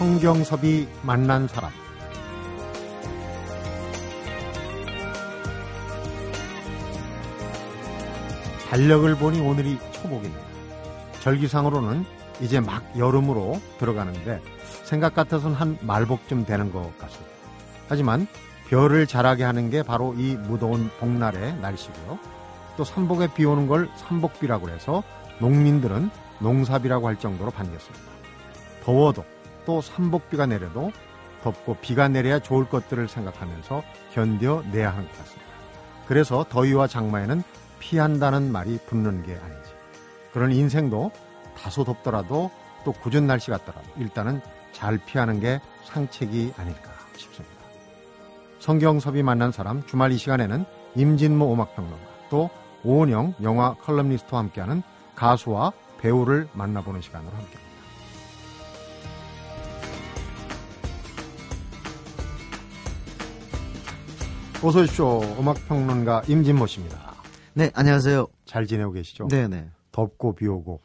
성경섭이 만난 사람 달력을 보니 오늘이 초복입니다. 절기상으로는 이제 막 여름으로 들어가는데 생각 같아서는 한 말복쯤 되는 것 같습니다. 하지만 별을 자라게 하는 게 바로 이 무더운 복날의 날씨고요. 또 삼복에 비 오는 걸 삼복비라고 해서 농민들은 농사비라고 할 정도로 반겼습니다. 더워도 또 삼복비가 내려도 덥고 비가 내려야 좋을 것들을 생각하면서 견뎌내야 하는 것 같습니다. 그래서 더위와 장마에는 피한다는 말이 붙는 게 아니지. 그런 인생도 다소 덥더라도 또 굳은 날씨 같더라도 일단은 잘 피하는 게 상책이 아닐까 싶습니다. 성경섭이 만난 사람 주말 이 시간에는 임진모 음악평론가 또 오은영 영화 컬럼니스트와 함께하는 가수와 배우를 만나보는 시간으로 함께합니다. 어서 오십시오. 음악평론가 임진모 씨입니다. 네, 안녕하세요. 잘 지내고 계시죠? 네네. 덥고 비 오고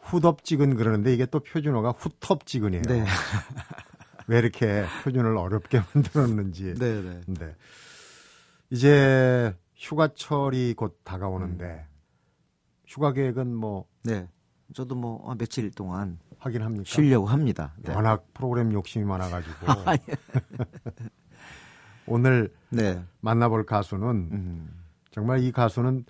후덥지근 그러는데 이게 또 표준어가 후텁지근이에요. 네. 왜 이렇게 표준을 어렵게 만들었는지. 네네. 네. 이제 휴가철이 곧 다가오는데 음. 휴가 계획은 뭐 네. 저도 뭐 아, 며칠 동안 하긴 합니까? 쉬려고 합니다. 네. 워낙 프로그램 욕심이 많아가지고. 오늘 네. 만나볼 가수는 음. 정말 이 가수는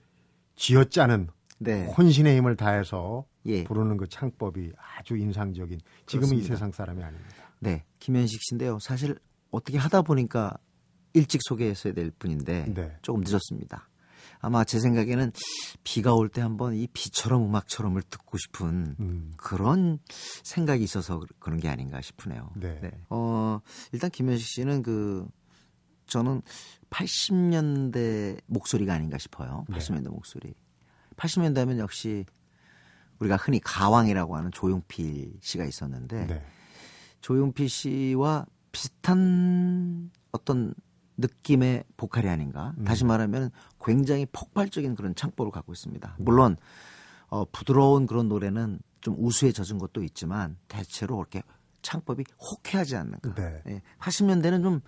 쥐어짜는 네. 혼신의 힘을 다해서 예. 부르는 그 창법이 아주 인상적인 지금은 이 그렇습니다. 세상 사람이 아닙니다. 네. 김현식 씨인데요. 사실 어떻게 하다 보니까 일찍 소개했어야 될 분인데 네. 조금 늦었습니다. 아마 제 생각에는 비가 올 때 한번 이 비처럼 음악처럼을 듣고 싶은 음. 그런 생각이 있어서 그런 게 아닌가 싶으네요. 네. 어, 일단 김현식 씨는 그 저는 80년대 목소리가 아닌가 싶어요. 네. 80년대 목소리. 80년대 하면 역시 우리가 흔히 가왕이라고 하는 조용필 씨가 있었는데 네. 조용필 씨와 비슷한 어떤 느낌의 보컬이 아닌가. 음. 다시 말하면 굉장히 폭발적인 그런 창법을 갖고 있습니다. 물론 어, 부드러운 그런 노래는 좀 우수에 젖은 것도 있지만 대체로 그렇게 창법이 호쾌하지 않는가. 네. 예, 80년대는 좀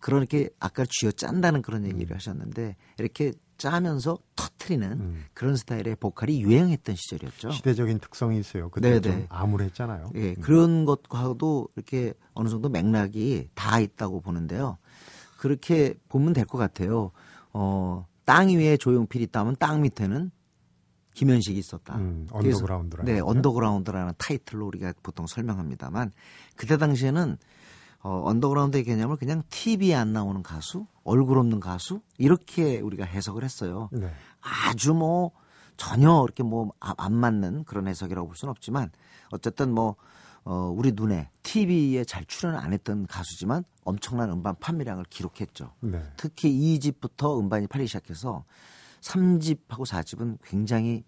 그렇게 아까 쥐어 짠다는 그런 얘기를 하셨는데 이렇게 짜면서 터트리는 음. 그런 스타일의 보컬이 유행했던 시절이었죠. 시대적인 특성이 있어요. 그때 좀 네네. 암울했잖아요. 예, 음. 그런 것과도 이렇게 어느 정도 맥락이 다 있다고 보는데요. 그렇게 보면 될 것 같아요. 어, 땅 위에 조용필이 있다면 땅 밑에는 김현식이 있었다. 음, 언더그라운드라는 네? 언더그라운드라는 타이틀로 우리가 보통 설명합니다만 그때 당시에는 어, 언더그라운드의 개념을 그냥 TV에 안 나오는 가수, 얼굴 없는 가수 이렇게 우리가 해석을 했어요. 네. 아주 뭐 전혀 이렇게 뭐 안 맞는 그런 해석이라고 볼 수는 없지만 어쨌든 뭐 어, 우리 눈에 TV에 잘 출연 안 했던 가수지만 엄청난 음반 판매량을 기록했죠. 네. 특히 2집부터 음반이 팔리기 시작해서 3집하고 4집은 굉장히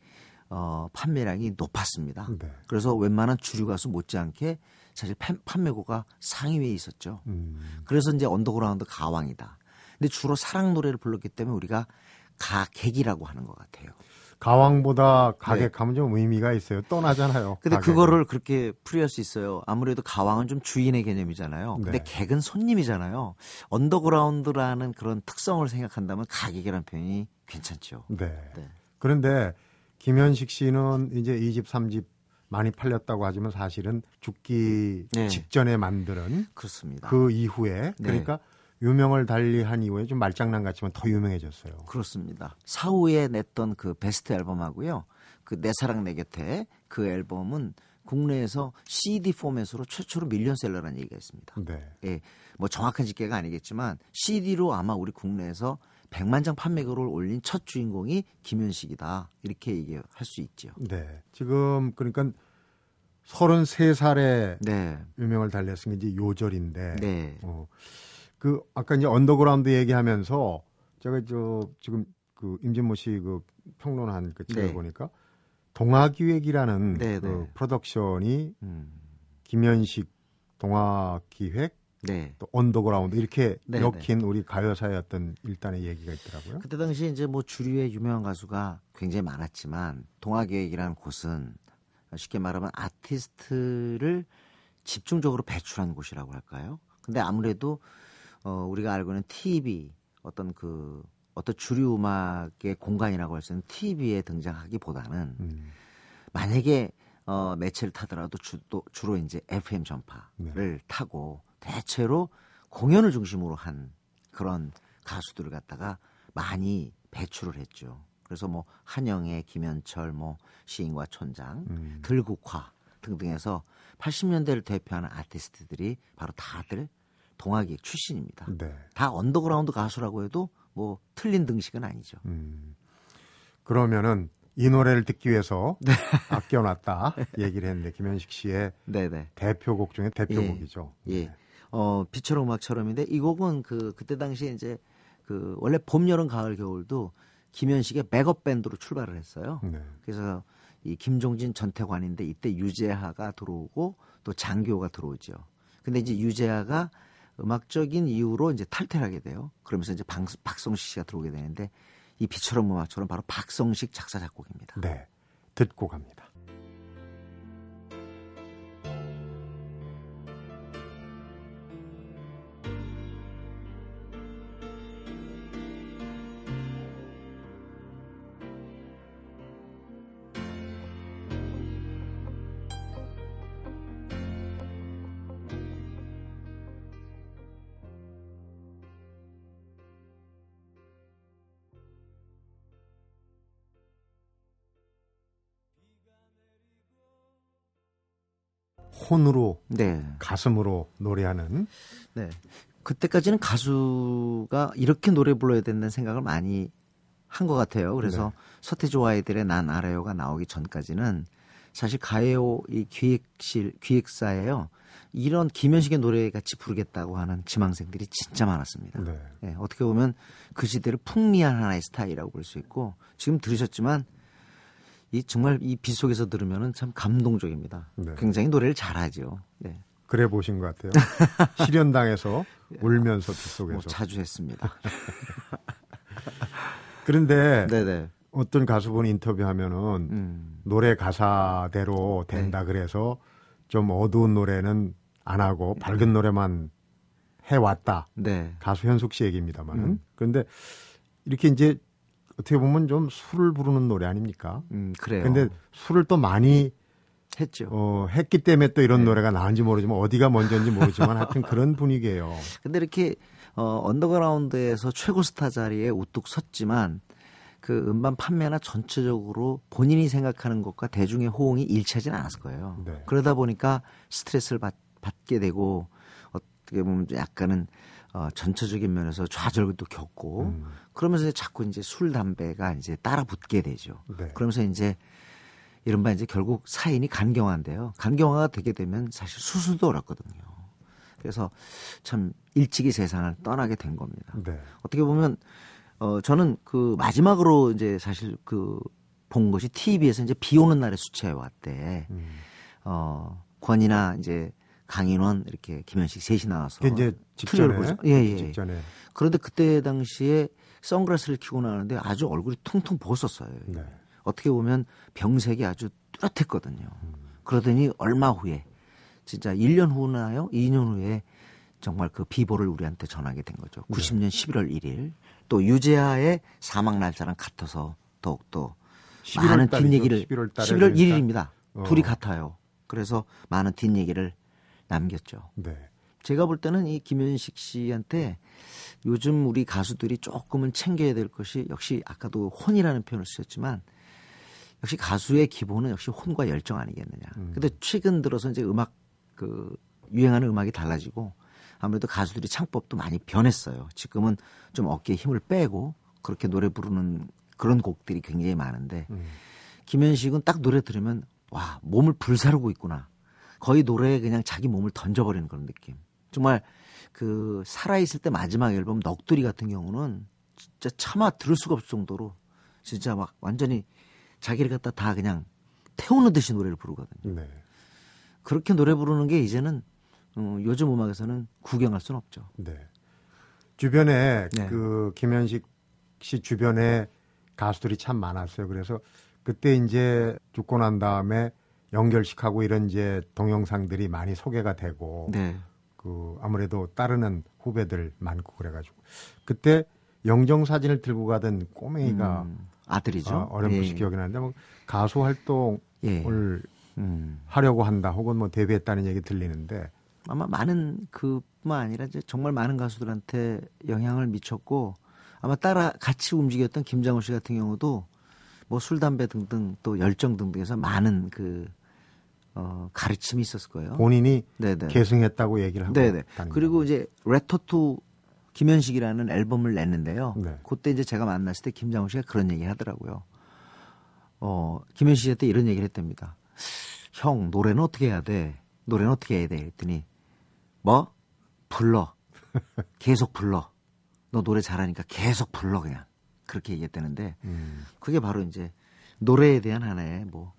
어, 판매량이 높았습니다. 네. 그래서 웬만한 주류 가수 못지않게 사실 판- 판매고가 상위에 있었죠. 음, 그래서 이제 언더그라운드 가왕이다. 근데 주로 사랑 노래를 불렀기 때문에 우리가 가객이라고 하는 것 같아요. 가왕보다 가객하면 좀 의미가 있어요. 떠나잖아요. 네. 근데 가객은. 그거를 그렇게 풀이할 수 있어요. 아무래도 가왕은 좀 주인의 개념이잖아요. 근데 네. 객은 손님이잖아요. 언더그라운드라는 그런 특성을 생각한다면 가객이라는 표현이 괜찮죠. 네. 네. 그런데 김현식 씨는 이제 2집, 3집 많이 팔렸다고 하지만 사실은 죽기 네. 직전에 만드는 그렇습니다. 그 이후에 네. 그러니까 유명을 달리한 이후에 좀 말장난 같지만 더 유명해졌어요. 그렇습니다. 사후에 냈던 그 베스트 앨범하고요. 그 내 사랑 내 곁에 그 앨범은 국내에서 CD 포맷으로 최초로 밀리언셀러라는 얘기가 있습니다. 네. 예, 뭐 정확한 집계가 아니겠지만 CD로 아마 우리 국내에서 100만 장 판매고를 올린 첫 주인공이 김현식이다. 이렇게 얘기할 수 있죠. 네. 지금 그러니까 33살에 네. 유명을 달렸은 게 이제 요절인데 네. 어, 그 아까 이제 언더그라운드 얘기하면서 제가 저 지금 그 임진모 씨 그 평론한 그 책을 네. 보니까 동아기획이라는 네, 그 네. 프로덕션이 음. 김현식 동아기획 네. 또 언더그라운드 이렇게 네, 엮인 우리 가요사의 어떤 일단의 얘기가 있더라고요. 그때 당시에 이제 뭐 주류의 유명한 가수가 굉장히 많았지만 동아기획이라는 곳은 쉽게 말하면 아티스트를 집중적으로 배출한 곳이라고 할까요? 근데 아무래도 어 우리가 알고 있는 TV 어떤 그 어떤 주류 음악의 공간이라고 할 수 있는 TV에 등장하기보다는 음. 만약에 어 매체를 타더라도 주, 또 주로 이제 FM 전파를 네. 타고 대체로 공연을 중심으로 한 그런 가수들을 갖다가 많이 배출을 했죠. 그래서 뭐 한영애, 김현철, 뭐 시인과 촌장, 음. 들국화 등등해서 80년대를 대표하는 아티스트들이 바로 다들 동아기획 출신입니다. 네. 다 언더그라운드 가수라고 해도 뭐 틀린 등식은 아니죠. 음. 그러면은 이 노래를 듣기 위해서 네. 아껴놨다 얘기를 했는데 김현식 씨의 네네. 대표곡 중에 대표곡이죠. 예. 네. 어, 비처럼 음악처럼인데 이 곡은 그 그때 당시에 이제 그 원래 봄, 여름, 가을, 겨울도 김현식의 백업 밴드로 출발을 했어요. 네. 그래서 이 김종진 전태관인데 이때 유재하가 들어오고 또 장교가 들어오죠. 근데 이제 유재하가 음악적인 이유로 이제 탈퇴를 하게 돼요. 그러면서 이제 방, 박성식 씨가 들어오게 되는데 이 빛처럼 음악처럼 바로 박성식 작사 작곡입니다. 네. 듣고 갑니다. 혼으로 네. 가슴으로 노래하는 네. 그때까지는 가수가 이렇게 노래 불러야 된다는 생각을 많이 한 것 같아요. 그래서 서태지와 아이들의 난 알아요가 나오기 전까지는 사실 가요 이 기획실 기획사에요. 이런 김현식의 노래 같이 부르겠다고 하는 지망생들이 진짜 많았습니다. 네. 예, 어떻게 보면 그 시대를 풍미한 하나의 스타일이라고 볼 수 있고 지금 들으셨지만 이 정말 이빗 속에서 들으면은 참 감동적입니다. 네. 굉장히 노래를 잘하죠. 네. 그래 보신 것 같아요. 실현당해서 울면서 빗뭐 속에서. 자주 했습니다. 그런데 네네. 어떤 가수분 인터뷰하면은 음. 노래 가사대로 된다 그래서 좀 어두운 노래는 안 하고 밝은 노래만 해왔다. 네. 가수 현숙 씨 얘기입니다만은. 음. 그런데 이렇게 이제 어떻게 보면 좀 술을 부르는 노래 아닙니까? 음, 그래요. 근데 술을 또 많이 했죠. 어, 했기 때문에 또 이런 네. 노래가 나온지 모르지만 어디가 먼저인지 모르지만 하여튼 그런 분위기예요. 근데 이렇게 어, 언더그라운드에서 최고 스타 자리에 우뚝 섰지만 그 음반 판매나 전체적으로 본인이 생각하는 것과 대중의 호응이 일치하지는 않았을 거예요. 네. 그러다 보니까 스트레스를 받, 받게 되고 어떻게 보면 약간은 어, 전체적인 면에서 좌절도 겪고 음, 그러면서 이제 자꾸 이제 술 담배가 이제 따라 붙게 되죠. 네. 그러면서 이제 이른바 이제 결국 사인이 간경화인데요. 간경화가 되게 되면 사실 수술도 어렵거든요. 그래서 참 일찍이 세상을 떠나게 된 겁니다. 네. 어떻게 보면 어 저는 그 마지막으로 이제 사실 그 본 것이 TV에서 이제 비 오는 날의 수채화 왔대. 음. 어 권이나 이제 강인원 이렇게 김현식 셋이 나와서 이제 직전에 부르죠. 예, 예. 직전에 그런데 그때 당시에 선글라스를 끼고 나왔는데 아주 얼굴이 퉁퉁 부었었어요. 네. 어떻게 보면 병색이 아주 뚜렷했거든요. 그러더니 얼마 후에 진짜 1년 후나요? 2년 후에 정말 그 비보를 우리한테 전하게 된 거죠. 90년 11월 1일. 또 유재하의 사망 날짜랑 같아서 더욱더 11월 많은. 뒷얘기를 11월 달에 11월 그러니까. 1일입니다. 어. 둘이 같아요. 그래서 많은 뒷얘기를 남겼죠. 네. 제가 볼 때는 이 김현식 씨한테 요즘 우리 가수들이 조금은 챙겨야 될 것이 역시 아까도 혼이라는 표현을 쓰셨지만 역시 가수의 기본은 역시 혼과 열정 아니겠느냐. 음. 근데 최근 들어서 이제 음악 그 유행하는 음악이 달라지고 아무래도 가수들이 창법도 많이 변했어요. 지금은 좀 어깨에 힘을 빼고 그렇게 노래 부르는 그런 곡들이 굉장히 많은데 음. 김현식은 딱 노래 들으면 와 몸을 불사르고 있구나. 거의 노래에 그냥 자기 몸을 던져버리는 그런 느낌. 정말 그 살아있을 때 마지막 앨범 넋두리 같은 경우는 진짜 차마 들을 수가 없을 정도로 진짜 막 완전히 자기를 갖다 다 그냥 태우는 듯이 노래를 부르거든요. 네. 그렇게 노래 부르는 게 이제는 어, 요즘 음악에서는 구경할 수는 없죠. 네. 주변에 네. 그 김현식 씨 주변에 가수들이 참 많았어요. 그래서 그때 이제 죽고 난 다음에 연결식하고 이런 이제 동영상들이 많이 소개가 되고 네. 그 아무래도 따르는 후배들 많고 그래가지고 그때 영정 사진을 들고 가던 꼬맹이가 음, 아들이죠. 아, 어렴풋이 예. 기억이 나는데 뭐 가수 활동을 예. 음. 하려고 한다 혹은 뭐 데뷔했다는 얘기 들리는데 아마 많은 그뿐만 아니라 이제 정말 많은 가수들한테 영향을 미쳤고 아마 따라 같이 움직였던 김장훈 씨 같은 경우도 뭐 술 담배 등등 또 열정 등등에서 많은 그 어, 가르침이 있었을 거예요. 본인이 네네. 계승했다고 얘기를 하고 네네. 그리고 이제 레터투 김현식이라는 앨범을 냈는데요. 네. 그때 이제 제가 만났을 때 김장훈 씨가 그런 얘기 하더라고요. 어, 김현식 씨한테 이런 얘기를 했답니다. 형, 노래는 어떻게 해야 돼? 노래는 어떻게 해야 돼? 했더니, 뭐? 불러. 계속 불러. 너 노래 잘하니까 계속 불러, 그냥. 그렇게 얘기했다는데, 음, 그게 바로 이제 노래에 대한 하나의 뭐,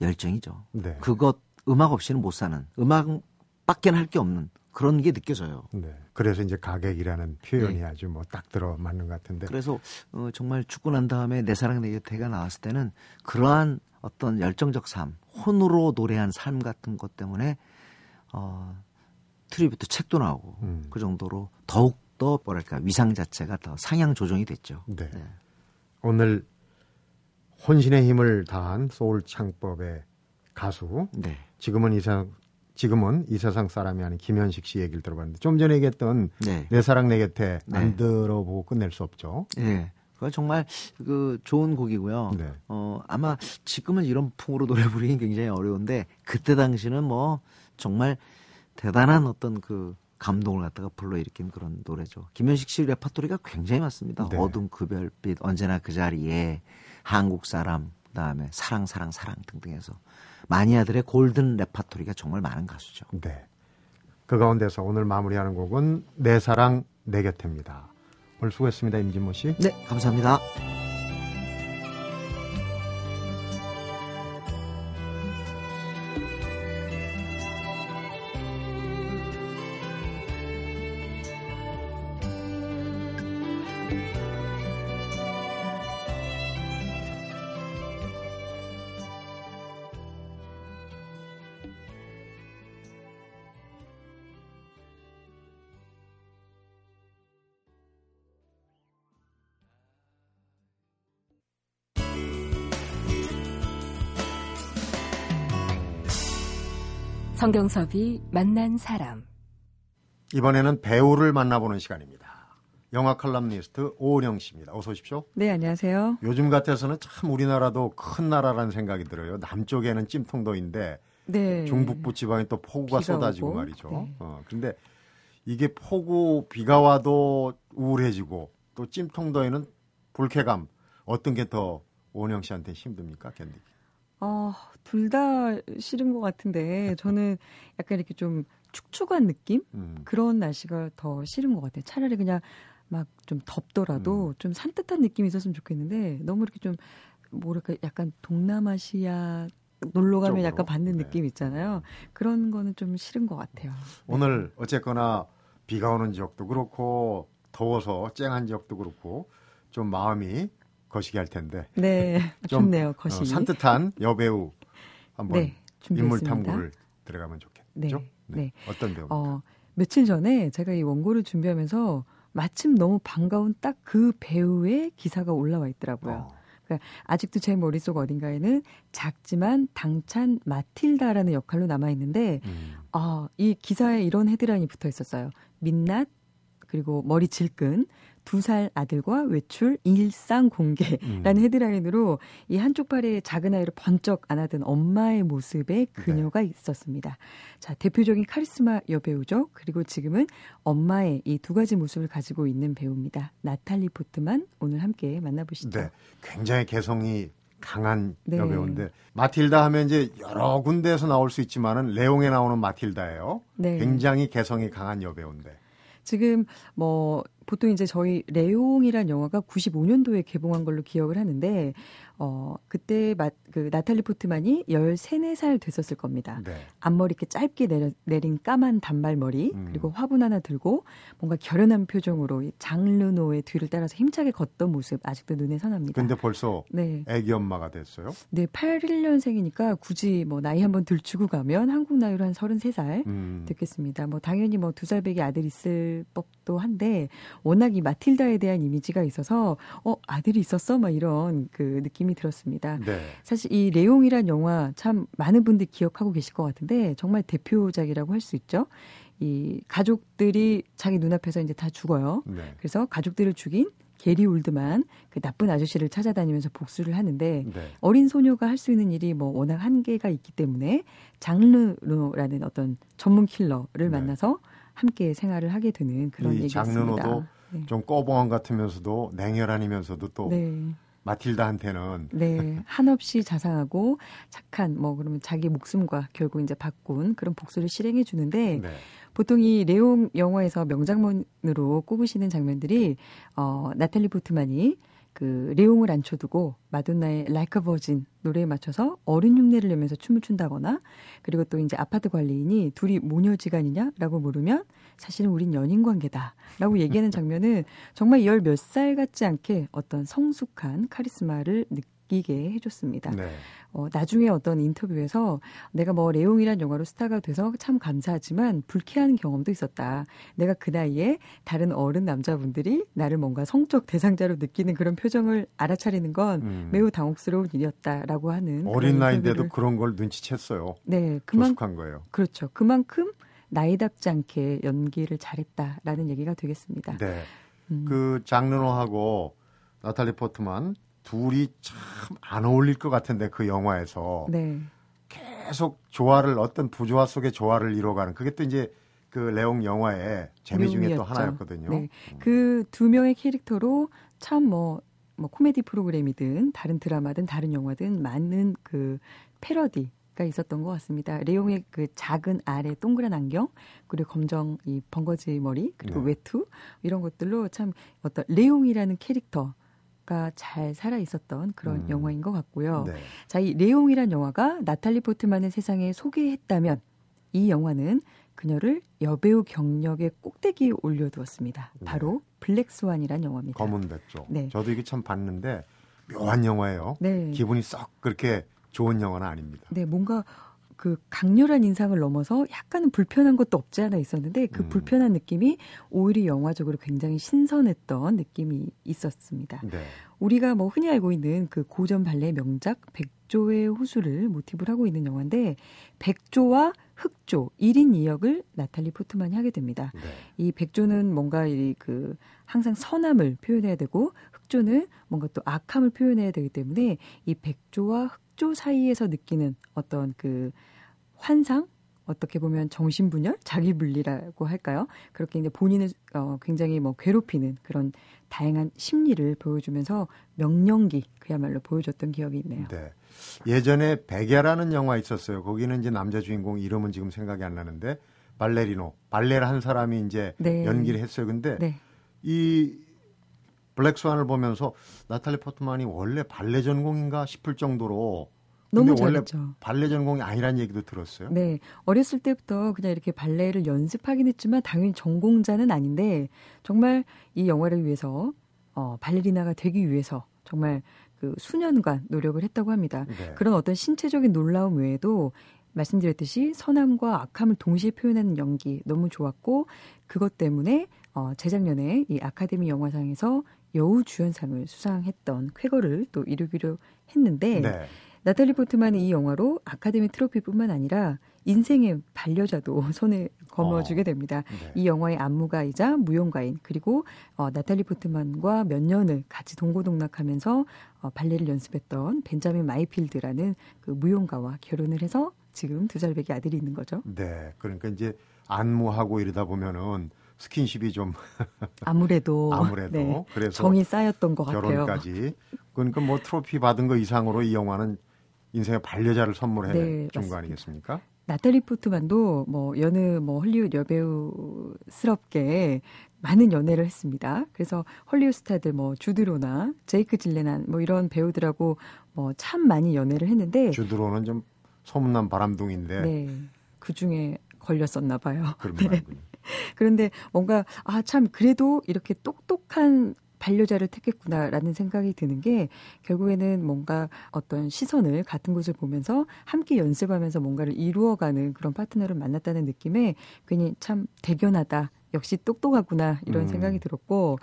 열정이죠. 네. 그것, 음악 없이는 못 사는, 음악 밖에 할게 없는 그런 게 느껴져요. 네. 그래서 이제 가객이라는 표현이 네. 아주 뭐 딱 들어 맞는 것 같은데. 그래서 어, 정말 죽고 난 다음에 내 사랑 내 곁에가 나왔을 때는 그러한 어떤 열정적 삶, 혼으로 노래한 삶 같은 것 때문에 어, 트리뷰트 책도 나오고 음. 그 정도로 더욱 더 뭐랄까 위상 자체가 더 상향 조정이 됐죠. 네. 네. 오늘 혼신의 힘을 다한 소울 창법의 가수 네. 지금은 이 세상 지금은 이 세상 사람이 아닌 김현식 씨 얘기를 들어봤는데 좀 전에 얘기했던 네. 내 사랑 내 곁에 네. 안 들어보고 끝낼 수 없죠. 예. 그거 정말 그 좋은 곡이고요. 네. 어, 아마 지금은 이런 풍으로 노래 부르기 굉장히 어려운데 그때 당시는 뭐 정말 대단한 어떤 그 감동을 갖다가 불러일으킨 그런 노래죠. 김현식 씨 레파토리가 굉장히 많습니다. 네. 어둠 그 별빛 언제나 그 자리에 한국 사람 그다음에 사랑 사랑 사랑 등등해서 마니아들의 골든 레파토리가 정말 많은 가수죠. 네. 그 가운데서 오늘 마무리하는 곡은 내 사랑 내 곁입니다. 오늘 수고했습니다. 임진모 씨. 네, 감사합니다. 성경섭이 만난 사람. 이번에는 배우를 만나보는 시간입니다. 영화 칼럼니스트 오은영 씨입니다. 어서 오십시오. 네, 안녕하세요. 요즘 같아서는 참 우리나라도 큰 나라라는 생각이 들어요. 남쪽에는 찜통도인데 네. 중북부 지방에 또 폭우가 쏟아지고 오고, 말이죠. 네. 어, 그런데 이게 폭우 비가 와도 우울해지고 또 찜통도에는 불쾌감 어떤 게 더 오은영 씨한테 힘듭니까? 견디기. 어, 둘 다 싫은 것 같은데 저는 약간 이렇게 좀 축축한 느낌 음. 그런 날씨가 더 싫은 것 같아요. 차라리 그냥 막 좀 덥더라도 음. 좀 산뜻한 느낌이 있었으면 좋겠는데 너무 이렇게 좀 뭐랄까 약간 동남아시아 놀러 가면. 약간 받는 네. 느낌 있잖아요. 그런 거는 좀 싫은 것 같아요. 오늘 어쨌거나 비가 오는 지역도 그렇고 더워서 쨍한 지역도 그렇고 좀 마음이 거시기 할 텐데 네, 좀, 좋네요. 어, 거시. 산뜻한 여배우 한번 네, 인물. 탐구를 들어가면 좋겠죠? 네, 네. 어떤 배우입니까? 어, 며칠 전에 제가 이 원고를 준비하면서 마침 너무 반가운 딱 그 배우의 기사가 올라와 있더라고요. 어, 아직도 제 머릿속 어딘가에는 작지만 당찬 마틸다라는 역할로 남아 있는데 음, 아, 이 기사에 이런 헤드라인이 붙어 있었어요. 민낯 그리고 머리 질끈 두 살 아들과 외출 일상 공개라는 음. 헤드라인으로 이 한쪽 팔에 작은 아이를 번쩍 안아든 엄마의 모습에 그녀가 있었습니다. 자, 대표적인 카리스마 여배우죠. 그리고 지금은 엄마의 이 두 가지 모습을 가지고 있는 배우입니다. 나탈리 포트만 오늘 함께 만나보시죠. 네, 굉장히 개성이 강한 네. 여배우인데 마틸다 하면 이제 여러 군데에서 나올 수 있지만은 레옹에 나오는 마틸다예요. 네. 굉장히 개성이 강한 여배우인데. 지금 뭐 보통 이제 저희 레옹이란 영화가 95년도에 개봉한 걸로 기억을 하는데 어 그때 마, 그 나탈리 포트만이 13, 4살 됐었을 겁니다. 네. 앞머리 이렇게 짧게 내려, 내린 까만 단발머리 음. 그리고 화분 하나 들고 뭔가 결연한 표정으로 이 장르노의 뒤를 따라서 힘차게 걷던 모습 아직도 눈에 선합니다. 근데 벌써 네. 애기 엄마가 됐어요. 네, 81년생이니까 굳이 뭐 나이 한번 들추고 가면 한국 나이로 한 33살 음. 듣겠습니다. 뭐 당연히 뭐 두 살 배기 아들 있을 법도 한데 워낙 이 마틸다에 대한 이미지가 있어서 어 아들이 있었어 막 이런 그 느낌 이 들었습니다. 네. 사실 이 레옹이란 영화 참 많은 분들이 기억하고 계실 것 같은데 정말 대표작이라고 할 수 있죠. 이 가족들이 자기 눈앞에서 이제 다 죽어요. 네. 그래서 가족들을 죽인 게리 올드만 그 나쁜 아저씨를 찾아다니면서 복수를 하는데 네. 어린 소녀가 할 수 있는 일이 뭐 워낙 한계가 있기 때문에 장르노라는 어떤 전문 킬러를 네. 만나서 함께 생활을 하게 되는 그런 이 얘기였습니다. 장르노도 네. 좀 꺼벙한 같으면서도 냉혈한이면서도 또 네. 마틸다한테는 네, 한없이 자상하고 착한 뭐 그러면 자기 목숨과 결국 이제 바꾼 그런 복수를 실행해 주는데 네. 보통 이 레옹 영화에서 명장면으로 꼽으시는 장면들이 어 나탈리 포트만이 그 레옹을 앉혀두고 마돈나의 Like a Virgin 노래에 맞춰서 어른 흉내를 내면서 춤을 춘다거나 그리고 또 이제 아파트 관리인이 둘이 모녀지간이냐라고 물으면 사실은 우린 연인 관계다라고 얘기하는 장면은 정말 열 몇 살 같지 않게 어떤 성숙한 카리스마를 느끼 게 해줬습니다. 네. 어, 나중에 어떤 인터뷰에서 내가 뭐 레옹이란 영화로 스타가 돼서 참 감사하지만 불쾌한 경험도 있었다. 내가 그 나이에 다른 어른 남자분들이 나를 뭔가 성적 대상자로 느끼는 그런 표정을 알아차리는 건 음. 매우 당혹스러운 일이었다라고 하는 어린 나이인데도 그런 걸 눈치챘어요. 네 그만 조숙한 거예요. 그렇죠. 그만큼 나이답지 않게 연기를 잘했다라는 얘기가 되겠습니다. 네. 음. 그 장르노하고 나탈리 포트만 둘이 참 안 어울릴 것 같은데 그 영화에서 네. 계속 조화를 어떤 부조화 속의 조화를 이뤄가는 그게 또 이제 그 레옹 영화의 재미 중에 또 묘미였죠. 하나였거든요. 네. 그두 명의 캐릭터로 참뭐뭐 코미디 프로그램이든 다른 드라마든 다른 영화든 많은 그 패러디 가 있었던 것 같습니다. 레옹의 그 작은 아래 동그란 안경 그리고 검정 이 벙거지 머리 그리고 네. 외투 이런 것들로 참 어떤 레옹이라는 캐릭터 가 잘 살아 있었던 그런 음. 영화인 것 같고요. 네. 자, 이 레옹이란 영화가 나탈리 포트만을 세상에 소개했다면 이 영화는 그녀를 여배우 경력의 꼭대기에 올려두었습니다. 네. 바로 블랙스완이란 영화입니다. 검은 백조. 네. 저도 이게 참 봤는데 묘한 영화예요. 네. 기분이 썩 그렇게 좋은 영화는 아닙니다. 네, 뭔가 그 강렬한 인상을 넘어서 약간은 불편한 것도 없지 않아 있었는데 그 음. 불편한 느낌이 오히려 영화적으로 굉장히 신선했던 느낌이 있었습니다. 네. 우리가 뭐 흔히 알고 있는 그 고전 발레 명작 백조의 호수를 모티브로 하고 있는 영화인데 백조와 흑조 1인 2역을 나탈리 포트만이 하게 됩니다. 네. 이 백조는 뭔가 이그 항상 선함을 표현해야 되고 흑조는 뭔가 또 악함을 표현해야 되기 때문에 이 백조와 흑 조 사이에서 느끼는 어떤 그 환상 어떻게 보면 정신분열, 자기분리라고 할까요? 그렇게 이제 본인을 어, 굉장히 뭐 괴롭히는 그런 다양한 심리를 보여주면서 명령기 그야말로 보여줬던 기억이 있네요. 네. 예전에 백야라는 영화 있었어요. 거기는 이제 남자 주인공 이름은 지금 생각이 안 나는데 발레리노, 발레를 한 사람이 이제 네. 연기를 했어요. 근데 네. 이 블랙스완을 보면서 나탈리 포트만이 원래 발레 전공인가 싶을 정도로 너무 근데 원래 잘했죠. 발레 전공이 아니란 얘기도 들었어요. 네. 어렸을 때부터 그냥 이렇게 발레를 연습하긴 했지만 당연히 전공자는 아닌데 정말 이 영화를 위해서 어, 발레리나가 되기 위해서 정말 그 수년간 노력을 했다고 합니다. 네. 그런 어떤 신체적인 놀라움 외에도 말씀드렸듯이 선함과 악함을 동시에 표현하는 연기 너무 좋았고 그것 때문에 어, 재작년에 이 아카데미 영화상에서 여우 주연상을 수상했던 쾌거를 또 이루기로 했는데 네. 나탈리 포트만이 이 영화로 아카데미 트로피뿐만 아니라 인생의 반려자도 손에 거머쥐게 됩니다. 네. 이 영화의 안무가이자 무용가인 그리고 어, 나탈리 포트만과 몇 년을 같이 동고동락하면서 어, 발레를 연습했던 벤자민 마이필드라는 그 무용가와 결혼을 해서 지금 두 살배기 아들이 있는 거죠. 네. 그러니까 이제 안무하고 이러다 보면은 스킨십이 좀 아무래도 아무래도 네, 그래서 정이 쌓였던 것 같아요. 결혼까지. 그러니까 뭐 트로피 받은 거 이상으로 이 영화는 인생의 반려자를 선물해 네, 준거 맞습니다. 아니겠습니까? 나탈리 포트만도 뭐 여느 뭐 헐리우드 여배우스럽게 많은 연애를 했습니다. 그래서 헐리우드 스타들 뭐 주드로나 제이크 질레난 뭐 이런 배우들하고 뭐 참 많이 연애를 했는데 주드로는 좀 소문난 바람둥인데 네. 그 중에 걸렸었나 봐요. 그런 네. 말군요. 그런데 뭔가 아 참 그래도 이렇게 똑똑한 반려자를 택했구나라는 생각이 드는 게 결국에는 뭔가 어떤 시선을 같은 곳을 보면서 함께 연습하면서 뭔가를 이루어가는 그런 파트너를 만났다는 느낌에 괜히 참 대견하다. 역시 똑똑하구나 이런 음. 생각이 들었고.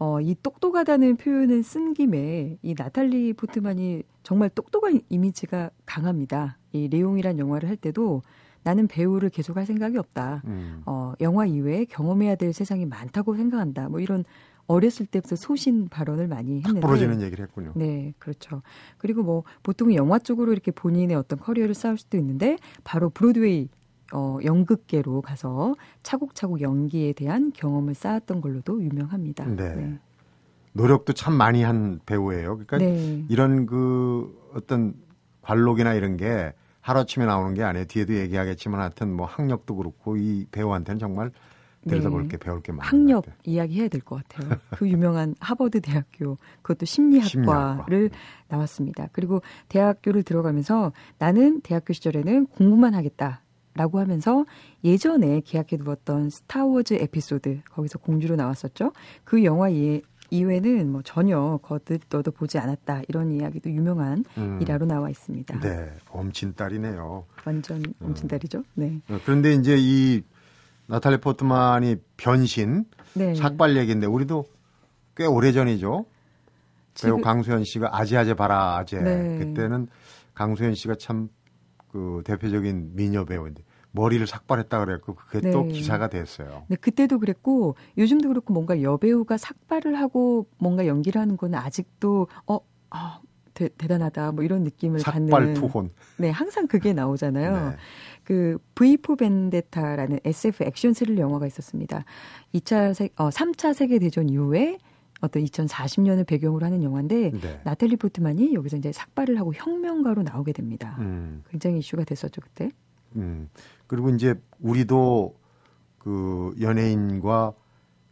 어, 이 똑똑하다는 표현을 쓴 김에 이 나탈리 포트만이 정말 똑똑한 이미지가 강합니다. 이 레옹이란 영화를 할 때도 나는 배우를 계속 할 생각이 없다. 음. 어, 영화 이외에 경험해야 될 세상이 많다고 생각한다. 뭐 이런 어렸을 때부터 소신 발언을 많이 탁 했는데 부러지는 얘기를 했군요. 네, 그렇죠. 그리고 뭐 보통 영화 쪽으로 이렇게 본인의 어떤 커리어를 쌓을 수도 있는데 바로 브로드웨이 어, 연극계로 가서 차곡차곡 연기에 대한 경험을 쌓았던 걸로도 유명합니다. 네. 노력도 참 많이 한 배우예요. 그러니까 네. 이런 그 어떤 관록이나 이런 게 하루아침에 나오는 게 아니에요. 뒤에도 얘기하겠지만 하여튼 뭐 학력도 그렇고 이 배우한테는 정말 들여다볼 네. 게 배울 게 많은 학력 것 같아요. 이야기 해야 될 것 같아요. 그 유명한 하버드 대학교 그것도 심리학과를 심리학과. 나왔습니다. 그리고 대학교를 들어가면서 나는 대학교 시절에는 공부만 하겠다 라고 하면서 예전에 계약해 두었던 스타워즈 에피소드 거기서 공주로 나왔었죠. 그 영화 이, 이외에는 뭐 전혀 거듭떠도 보지 않았다 이런 이야기도 유명한 음. 일화로 나와 있습니다. 네, 엄친딸이네요. 완전 엄친딸이죠. 네. 어, 그런데 이제 이 나탈리 포트만이 변신 네. 삭발 얘기인데 우리도 꽤 오래 전이죠. 배우 지금- 강수현 씨가 아재아재 봐라 아재. 네. 그때는 강수현 씨가 참 그 대표적인 미녀 배우인데 머리를 삭발했다 그랬고 그게 또 네. 기사가 됐어요. 네, 그때도 그랬고 요즘도 그렇고 뭔가 여배우가 삭발을 하고 뭔가 연기를 하는 거는 아직도 어, 아, 대, 대단하다 뭐 이런 느낌을 삭발 받는 투혼. 네, 항상 그게 나오잖아요. 네. 그 V4 벤데타라는 SF 액션 스릴 영화가 있었습니다. 2차 세, 어, 3차 세계 대전 이후에 어떤 2040년을 배경으로 하는 영화인데 네. 나탈리 포트만이 여기서 이제 삭발을 하고 혁명가로 나오게 됩니다. 음, 굉장히 이슈가 됐었죠 그때. 음. 그리고 이제 우리도 그 연예인과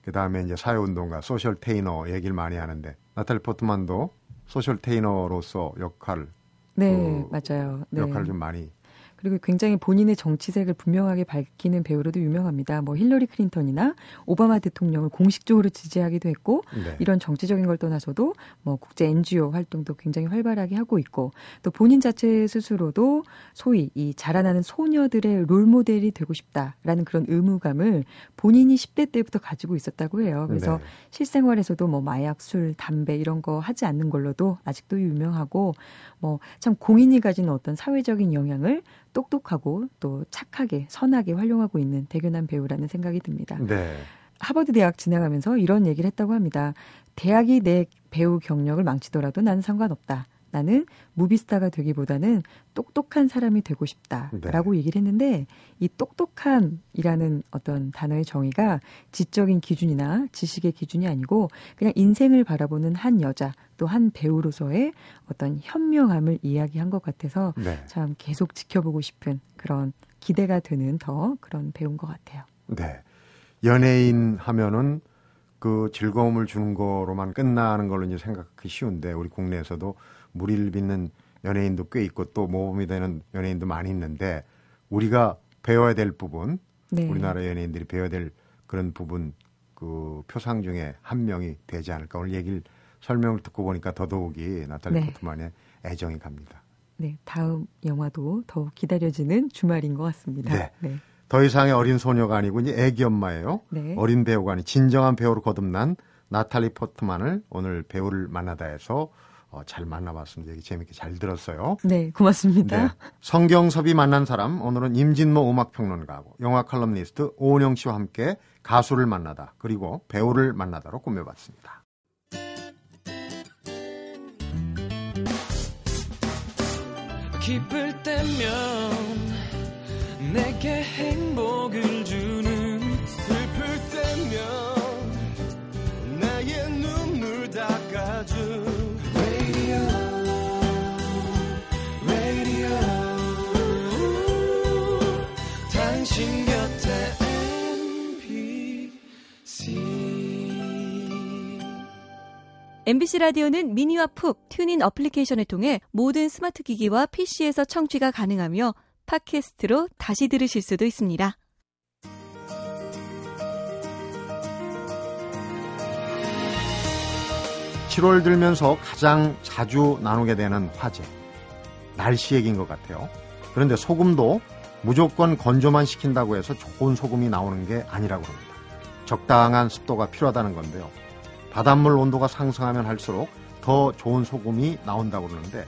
그 다음에 이제 사회운동가, 소셜 테이너 얘기를 많이 하는데 나탈리 포트만도 소셜 테이너로서 역할, 네, 그 맞아요. 네. 역할을 좀 많이 그리고 굉장히 본인의 정치색을 분명하게 밝히는 배우로도 유명합니다. 뭐 힐러리 클린턴이나 오바마 대통령을 공식적으로 지지하기도 했고 네. 이런 정치적인 걸 떠나서도 뭐 국제 NGO 활동도 굉장히 활발하게 하고 있고 또 본인 자체 스스로도 소위 이 자라나는 소녀들의 롤 모델이 되고 싶다라는 그런 의무감을 본인이 10대 때부터 가지고 있었다고 해요. 그래서 네. 실생활에서도 뭐 마약, 술, 담배 이런 거 하지 않는 걸로도 아직도 유명하고 뭐 참 공인이 가진 어떤 사회적인 영향을 똑똑하고 또 착하게 선하게 활용하고 있는 대견한 배우라는 생각이 듭니다. 네. 하버드 대학 지나가면서 이런 얘기를 했다고 합니다. 대학이 내 배우 경력을 망치더라도 나는 상관없다. 나는 무비스타가 되기보다는 똑똑한 사람이 되고 싶다라고 네. 얘기를 했는데 이 똑똑함이라는 어떤 단어의 정의가 지적인 기준이나 지식의 기준이 아니고 그냥 인생을 바라보는 한 여자 또 한 배우로서의 어떤 현명함을 이야기한 것 같아서 네. 참 계속 지켜보고 싶은 그런 기대가 되는 더 그런 배우인 것 같아요. 네. 연예인 하면은 그 즐거움을 주는 거로만 끝나는 걸로 이제 생각하기 쉬운데 우리 국내에서도 무리를 빚는 연예인도 꽤 있고 또 모범이 되는 연예인도 많이 있는데 우리가 배워야 될 부분, 네. 우리나라 연예인들이 배워야 될 그런 부분 그 표상 중에 한 명이 되지 않을까 오늘 얘기를 설명을 듣고 보니까 더더욱이 나탈리 네. 포트만의 애정이 갑니다. 네, 다음 영화도 더욱 기다려지는 주말인 것 같습니다. 네. 네. 더 이상의 어린 소녀가 아니고 이제 애기 엄마예요. 네. 어린 배우가 아니 진정한 배우로 거듭난 나탈리 포트만을 오늘 배우를 만나다 해서 어, 잘 만나봤습니다. 얘기 재밌게 잘 들었어요. 네, 고맙습니다. 네. 성경섭이 만난 사람 오늘은 임진모 음악평론가하고 영화 칼럼니스트 오은영 씨와 함께 가수를 만나다 그리고 배우를 만나다로 꾸며봤습니다. 기쁠 때면 내게 행복을 주 MBC 라디오는 미니와 푹 TuneIn 어플리케이션을 통해 모든 스마트 기기와 PC에서 청취가 가능하며 팟캐스트로 다시 들으실 수도 있습니다. 7월 들면서 가장 자주 나누게 되는 화제. 날씨 얘기인 것 같아요. 그런데 소금도 무조건 건조만 시킨다고 해서 좋은 소금이 나오는 게 아니라고 합니다. 적당한 습도가 필요하다는 건데요. 바닷물 온도가 상승하면 할수록 더 좋은 소금이 나온다고 그러는데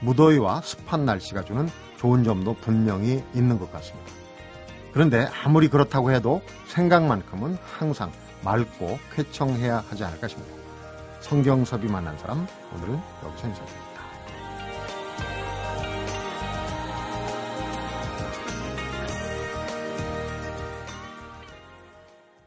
무더위와 습한 날씨가 주는 좋은 점도 분명히 있는 것 같습니다. 그런데 아무리 그렇다고 해도 생각만큼은 항상 맑고 쾌청해야 하지 않을까 싶습니다. 성경섭이 만난 사람 오늘은 여기서 인사드립니다.